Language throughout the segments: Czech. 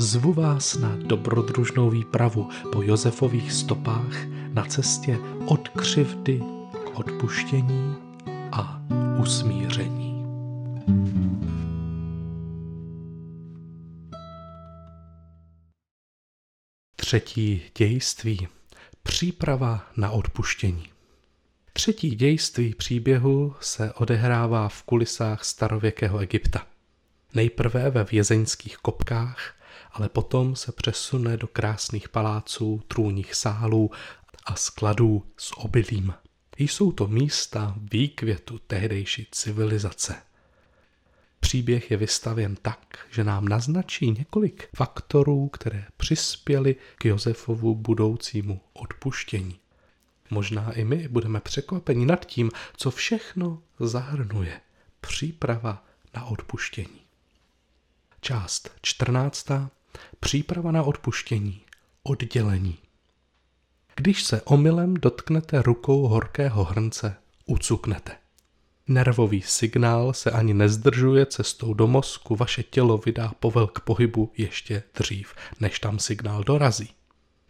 Zvu vás na dobrodružnou výpravu po Josefových stopách na cestě od křivdy k odpuštění a usmíření. Třetí dějství. Příprava na odpuštění. Třetí dějství příběhu se odehrává v kulisách starověkého Egypta. Nejprve ve vězeňských kopkách ale potom se přesune do krásných paláců, trůních sálů a skladů s obilím. Jsou to místa výkvětu tehdejší civilizace. Příběh je vystavěn tak, že nám naznačí několik faktorů, které přispěly k Josefovu budoucímu odpuštění. Možná i my budeme překvapeni nad tím, co všechno zahrnuje příprava na odpuštění. Část 14. Příprava na odpuštění. Oddělení. Když se omylem dotknete rukou horkého hrnce, ucuknete. Nervový signál se ani nezdržuje cestou do mozku, vaše tělo vydá povel k pohybu ještě dřív, než tam signál dorazí.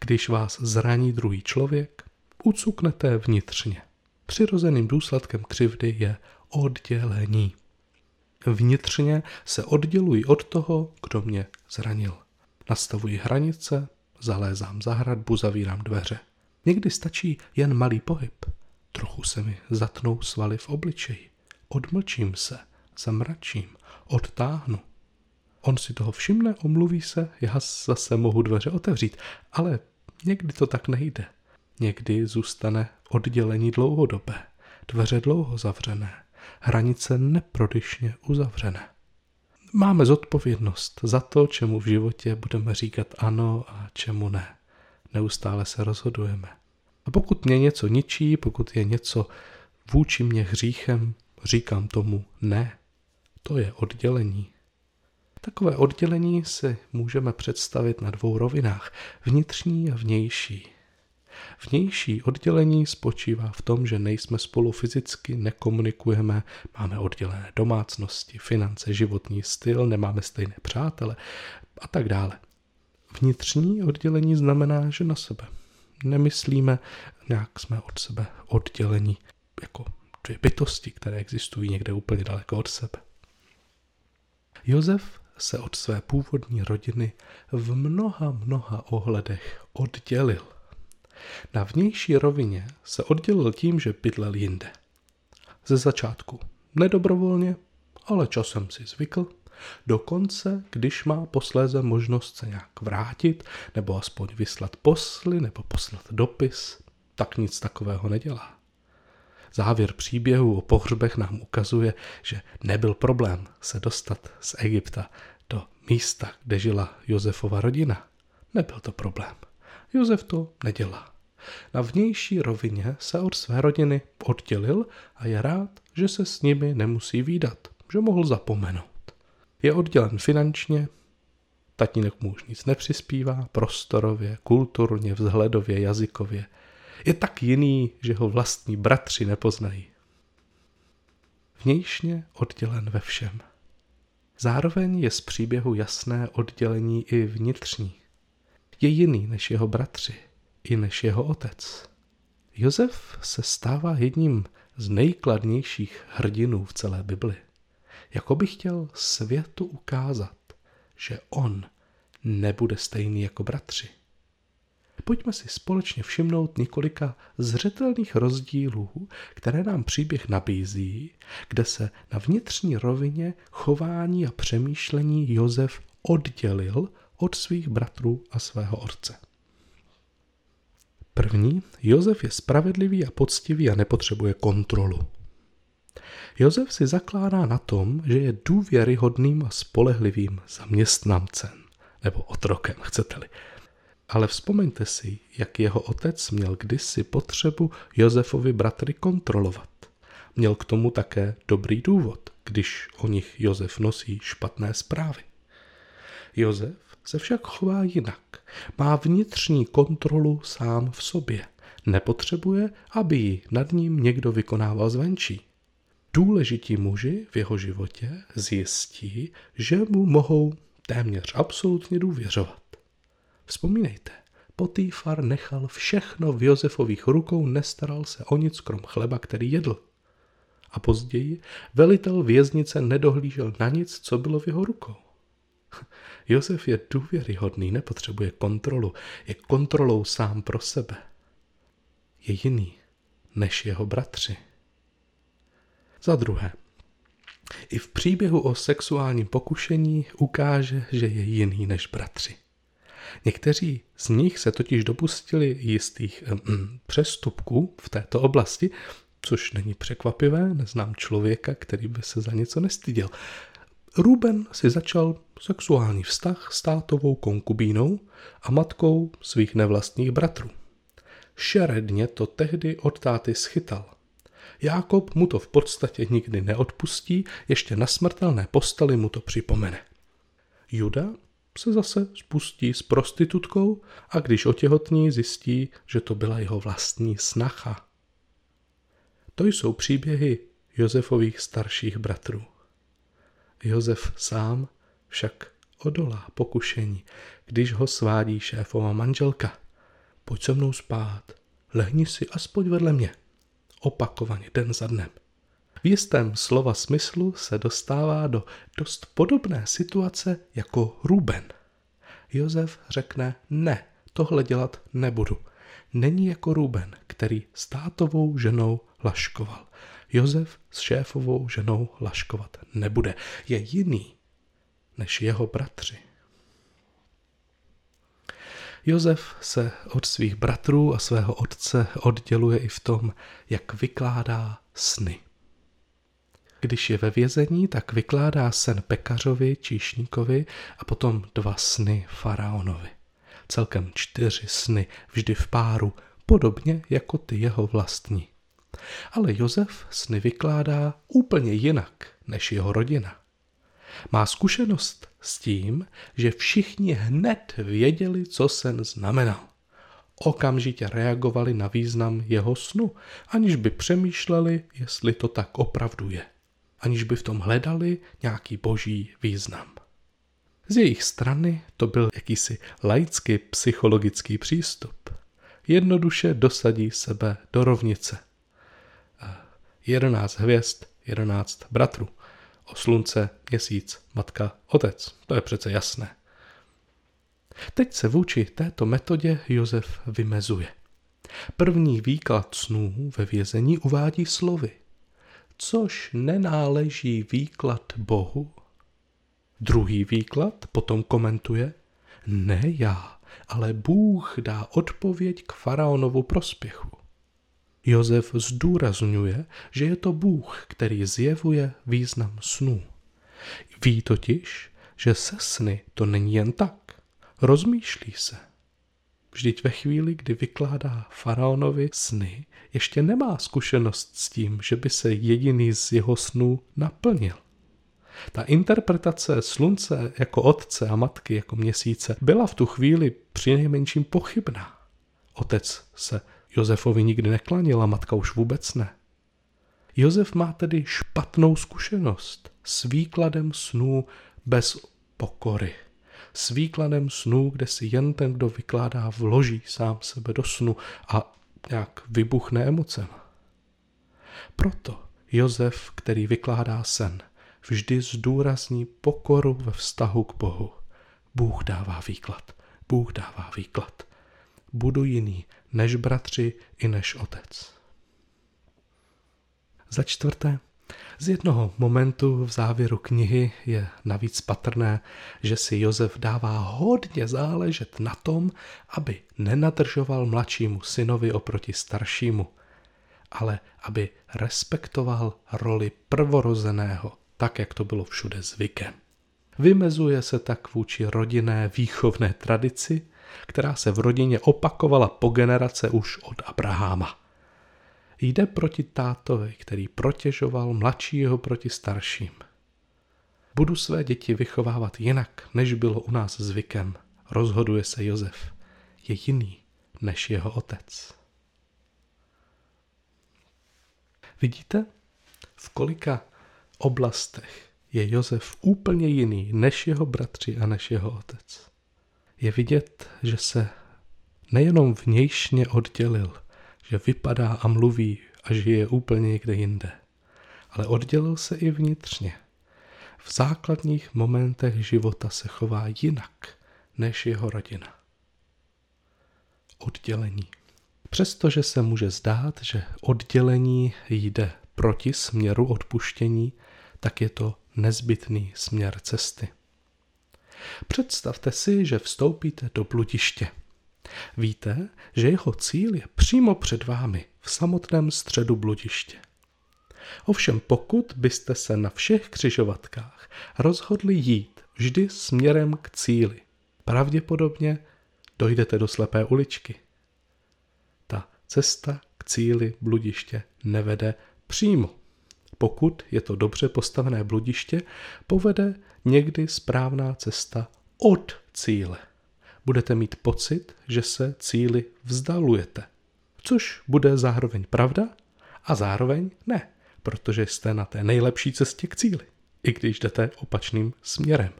Když vás zraní druhý člověk, ucuknete vnitřně. Přirozeným důsledkem křivdy je oddělení. Vnitřně se odděluji od toho, kdo mě zranil. Nastavuji hranice, zalézám za hradbu, zavírám dveře. Někdy stačí jen malý pohyb. Trochu se mi zatnou svaly v obličeji. Odmlčím se, zamračím, odtáhnu. On si toho všimne, omluví se, já zase mohu dveře otevřít, ale někdy to tak nejde. Někdy zůstane oddělení dlouhodobé, dveře dlouho zavřené, hranice neprodyšně uzavřené. Máme zodpovědnost za to, čemu v životě budeme říkat ano a čemu ne. Neustále se rozhodujeme. A pokud mě něco ničí, pokud je něco vůči mě hříchem, říkám tomu ne. To je oddělení. Takové oddělení si můžeme představit na dvou rovinách, vnitřní a vnější. Vnější oddělení spočívá v tom, že nejsme spolu fyzicky, nekomunikujeme, máme oddělené domácnosti, finance, životní styl, nemáme stejné přátele a tak dále. Vnitřní oddělení znamená, že na sebe nemyslíme, nějak jsme od sebe oddělení jako dvě bytosti, které existují někde úplně daleko od sebe. Josef se od své původní rodiny v mnoha, mnoha ohledech oddělil – na vnější rovině se oddělil tím, že bydlel jinde. Ze začátku nedobrovolně, ale časem si zvykl, dokonce když má posléze možnost se nějak vrátit, nebo aspoň vyslat posly, nebo poslat dopis, tak nic takového nedělá. Závěr příběhu o pohřbech nám ukazuje, že nebyl problém se dostat z Egypta do místa, kde žila Josefova rodina. Nebyl to problém. Josef to nedělá. Na vnější rovině se od své rodiny oddělil a je rád, že se s nimi nemusí výdat, že mohl zapomenout. Je oddělen finančně, tatínek mu už nic nepřispívá, prostorově, kulturně, vzhledově, jazykově. Je tak jiný, že ho vlastní bratři nepoznají. Vnějšně oddělen ve všem. Zároveň je z příběhu jasné oddělení i vnitřní. Je jiný než jeho bratři i než jeho otec. Josef se stává jedním z nejkladnějších hrdinů v celé Bibli. Jako by chtěl světu ukázat, že on nebude stejný jako bratři. Pojďme si společně všimnout několika zřetelných rozdílů, které nám příběh nabízí, kde se na vnitřní rovině chování a přemýšlení Josef oddělil od svých bratrů a svého otce. První, Josef je spravedlivý a poctivý a nepotřebuje kontrolu. Josef si zakládá na tom, že je důvěryhodným a spolehlivým zaměstnancem. nebo otrokem, chcete-li. Ale vzpomeňte si, jak jeho otec měl kdysi potřebu Josefovi bratry kontrolovat. Měl k tomu také dobrý důvod, když o nich Josef nosí špatné zprávy. Josef se však chová jinak. Má vnitřní kontrolu sám v sobě. Nepotřebuje, aby ji nad ním někdo vykonával zvenčí. Důležití muži v jeho životě zjistí, že mu mohou téměř absolutně důvěřovat. Vzpomínejte, Potýfar nechal všechno v Josefových rukou, nestaral se o nic krom chleba, který jedl. A později velitel věznice nedohlížel na nic, co bylo v jeho rukou. Josef je důvěryhodný, nepotřebuje kontrolu, je kontrolou sám pro sebe. Je jiný než jeho bratři. Za druhé, i v příběhu o sexuálním pokušení ukáže, že je jiný než bratři. Někteří z nich se totiž dopustili jistých mm, přestupků v této oblasti, což není překvapivé, neznám člověka, který by se za něco nestyděl. Ruben si začal sexuální vztah s tátovou konkubínou a matkou svých nevlastních bratrů. Šeredně to tehdy od táty schytal. Jákob mu to v podstatě nikdy neodpustí, ještě na smrtelné posteli mu to připomene. Juda se zase spustí s prostitutkou a když otěhotní, zjistí, že to byla jeho vlastní snacha. To jsou příběhy Josefových starších bratrů. Josef sám však odolá pokušení, když ho svádí šéfova manželka. Pojď se mnou spát, lehni si aspoň vedle mě. Opakovaně, den za dnem. V jistém slova smyslu se dostává do dost podobné situace jako Ruben. Josef řekne ne, tohle dělat nebudu. Není jako Ruben, který s tátovou ženou laškoval. Josef s šéfovou ženou laškovat nebude. Je jiný než jeho bratři. Josef se od svých bratrů a svého otce odděluje i v tom, jak vykládá sny. Když je ve vězení, tak vykládá sen pekařovi, číšníkovi a potom dva sny faraonovi. Celkem čtyři sny, vždy v páru, podobně jako ty jeho vlastní. Ale Josef sny vykládá úplně jinak než jeho rodina. Má zkušenost s tím, že všichni hned věděli, co sen znamenal. Okamžitě reagovali na význam jeho snu, aniž by přemýšleli, jestli to tak opravdu je. Aniž by v tom hledali nějaký boží význam. Z jejich strany to byl jakýsi laický psychologický přístup. Jednoduše dosadí sebe do rovnice. Jedenáct hvězd, jedenáct bratrů o slunce, měsíc, matka, otec. To je přece jasné. Teď se vůči této metodě Josef vymezuje. První výklad snů ve vězení uvádí slovy, což nenáleží výklad Bohu. Druhý výklad potom komentuje, ne já, ale Bůh dá odpověď k faraonovu prospěchu. Josef zdůrazňuje, že je to Bůh, který zjevuje význam snů. Ví totiž, že se sny to není jen tak. Rozmýšlí se. Vždyť ve chvíli, kdy vykládá faraonovi sny, ještě nemá zkušenost s tím, že by se jediný z jeho snů naplnil. Ta interpretace slunce jako otce a matky jako měsíce byla v tu chvíli přinejmenším pochybná. Otec se Josefovi nikdy neklanila, matka už vůbec ne. Josef má tedy špatnou zkušenost s výkladem snů bez pokory. S výkladem snů, kde si jen ten, kdo vykládá, vloží sám sebe do snu a nějak vybuchne emocem. Proto Josef, který vykládá sen, vždy zdůrazní pokoru ve vztahu k Bohu. Bůh dává výklad. Bůh dává výklad. Budu jiný, než bratři i než otec. Za čtvrté, z jednoho momentu v závěru knihy je navíc patrné, že si Josef dává hodně záležet na tom, aby nenadržoval mladšímu synovi oproti staršímu, ale aby respektoval roli prvorozeného, tak jak to bylo všude zvykem. Vymezuje se tak vůči rodinné výchovné tradici, která se v rodině opakovala po generace už od Abraháma. Jde proti tátovi, který protěžoval mladšího proti starším. Budu své děti vychovávat jinak, než bylo u nás zvykem, rozhoduje se Josef. Je jiný než jeho otec. Vidíte, v kolika oblastech je Josef úplně jiný než jeho bratři a než jeho otec. Je vidět, že se nejenom vnějšně oddělil, že vypadá a mluví a žije úplně někde jinde, ale oddělil se i vnitřně. V základních momentech života se chová jinak než jeho rodina. Oddělení. Přestože se může zdát, že oddělení jde proti směru odpuštění, tak je to nezbytný směr cesty. Představte si, že vstoupíte do bludiště. Víte, že jeho cíl je přímo před vámi, v samotném středu bludiště. Ovšem pokud byste se na všech křižovatkách rozhodli jít vždy směrem k cíli, pravděpodobně dojdete do slepé uličky. Ta cesta k cíli bludiště nevede přímo. Pokud je to dobře postavené bludiště, povede někdy správná cesta od cíle. Budete mít pocit, že se cíli vzdalujete, což bude zároveň pravda a zároveň ne, protože jste na té nejlepší cestě k cíli, i když jdete opačným směrem.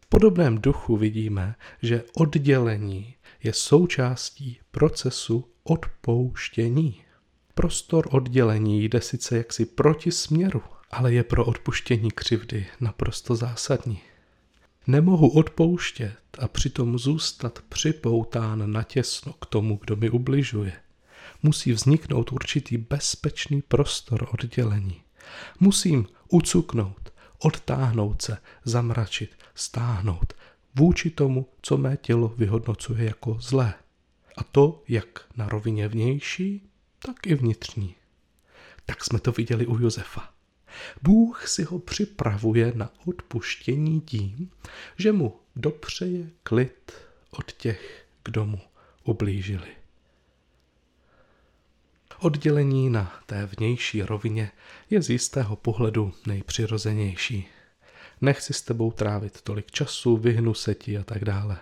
V podobném duchu vidíme, že oddělení je součástí procesu odpouštění. Prostor oddělení jde sice jaksi proti směru, ale je pro odpuštění křivdy naprosto zásadní. Nemohu odpouštět a přitom zůstat připoután natěsno k tomu, kdo mi ubližuje. Musí vzniknout určitý bezpečný prostor oddělení. Musím ucuknout, odtáhnout se, zamračit, stáhnout vůči tomu, co mé tělo vyhodnocuje jako zlé. A to jak na rovině vnější, tak i vnitřní. Tak jsme to viděli u Josefa. Bůh si ho připravuje na odpuštění tím, že mu dopřeje klid od těch, kdo mu ublížili. Oddělení na té vnější rovině je z jistého pohledu nejpřirozenější. Nechci s tebou trávit tolik času, vyhnu se ti a tak dále.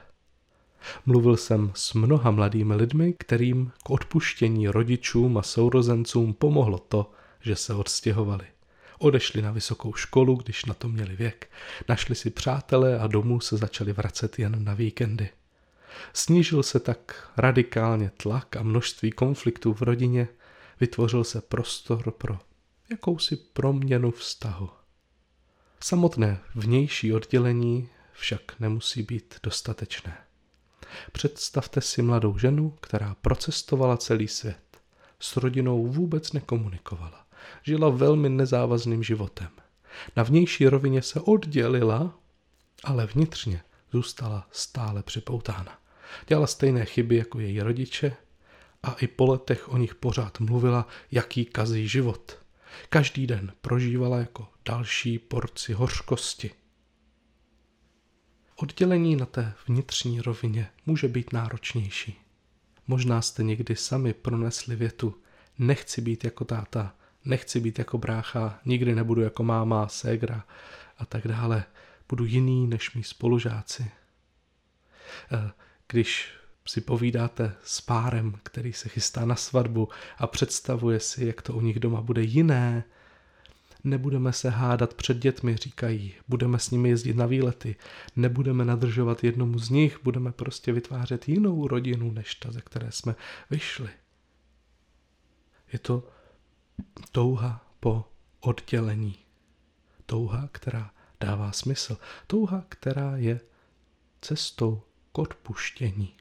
Mluvil jsem s mnoha mladými lidmi, kterým k odpuštění rodičům a sourozencům pomohlo to, že se odstěhovali. Odešli na vysokou školu, když na to měli věk, našli si přátele a domů se začali vracet jen na víkendy. Snížil se tak radikálně tlak a množství konfliktů v rodině, vytvořil se prostor pro jakousi proměnu vztahu. Samotné vnější oddělení však nemusí být dostatečné. Představte si mladou ženu, která procestovala celý svět. S rodinou vůbec nekomunikovala. Žila velmi nezávazným životem. Na vnější rovině se oddělila, ale vnitřně zůstala stále připoutána. Dělala stejné chyby jako její rodiče a i po letech o nich pořád mluvila, jaký kazí život. Každý den prožívala jako další porci hořkosti – Oddělení na té vnitřní rovině může být náročnější. Možná jste někdy sami pronesli větu nechci být jako táta, nechci být jako brácha, nikdy nebudu jako máma, ségra a tak dále. Budu jiný než mý spolužáci. Eh, když si povídáte s párem, který se chystá na svatbu a představuje si, jak to u nich doma bude jiné, Nebudeme se hádat před dětmi, říkají. Budeme s nimi jezdit na výlety. Nebudeme nadržovat jednomu z nich, budeme prostě vytvářet jinou rodinu, než ta, ze které jsme vyšli. Je to touha po oddělení. Touha, která dává smysl. Touha, která je cestou k odpuštění.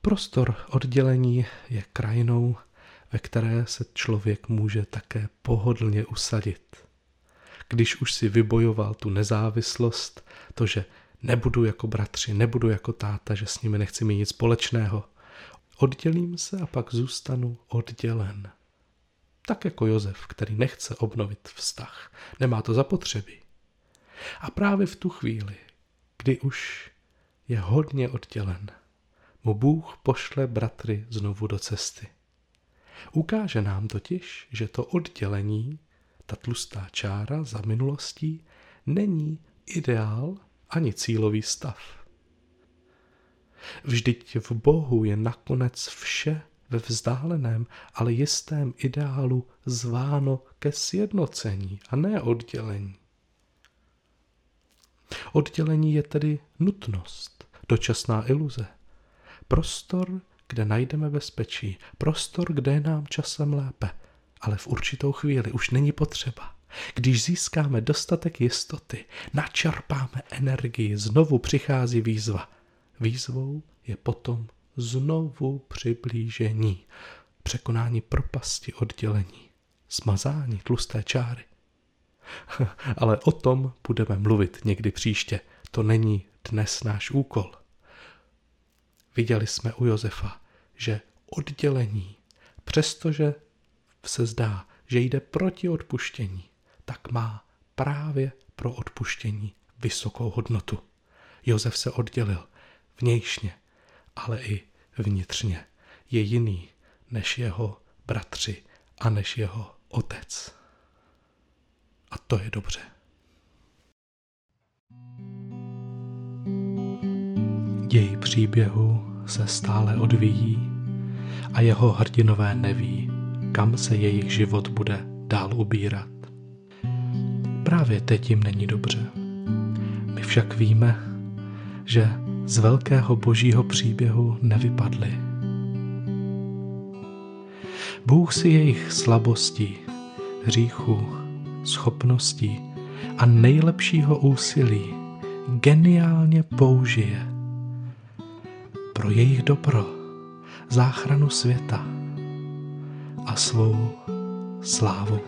Prostor oddělení je krajinou, ve které se člověk může také pohodlně usadit. Když už si vybojoval tu nezávislost, to, že nebudu jako bratři, nebudu jako táta, že s nimi nechci mít nic společného, oddělím se a pak zůstanu oddělen. Tak jako Josef, který nechce obnovit vztah. Nemá to zapotřebí. A právě v tu chvíli, kdy už je hodně oddělen, mu Bůh pošle bratry znovu do cesty. Ukáže nám totiž, že to oddělení, ta tlustá čára za minulostí, není ideál ani cílový stav. Vždyť v Bohu je nakonec vše ve vzdáleném, ale jistém ideálu zváno ke sjednocení a ne oddělení. Oddělení je tedy nutnost, dočasná iluze. Prostor, kde najdeme bezpečí, prostor, kde je nám časem lépe, ale v určitou chvíli už není potřeba. Když získáme dostatek jistoty, načerpáme energii, znovu přichází výzva. Výzvou je potom znovu přiblížení, překonání propasti oddělení, smazání tlusté čáry. Ale o tom budeme mluvit někdy příště. To není dnes náš úkol. Viděli jsme u Josefa, že oddělení, přestože se zdá, že jde proti odpuštění, tak má právě pro odpuštění vysokou hodnotu. Josef se oddělil vnějšně, ale i vnitřně. Je jiný než jeho bratři a než jeho otec. A to je dobře. Děj příběhu se stále odvíjí a jeho hrdinové neví, kam se jejich život bude dál ubírat. Právě teď jim není dobře. My však víme, že z velkého božího příběhu nevypadli. Bůh si jejich slabostí, hříchu, schopností a nejlepšího úsilí geniálně použije pro jejich dobro, záchranu světa a svou slávu.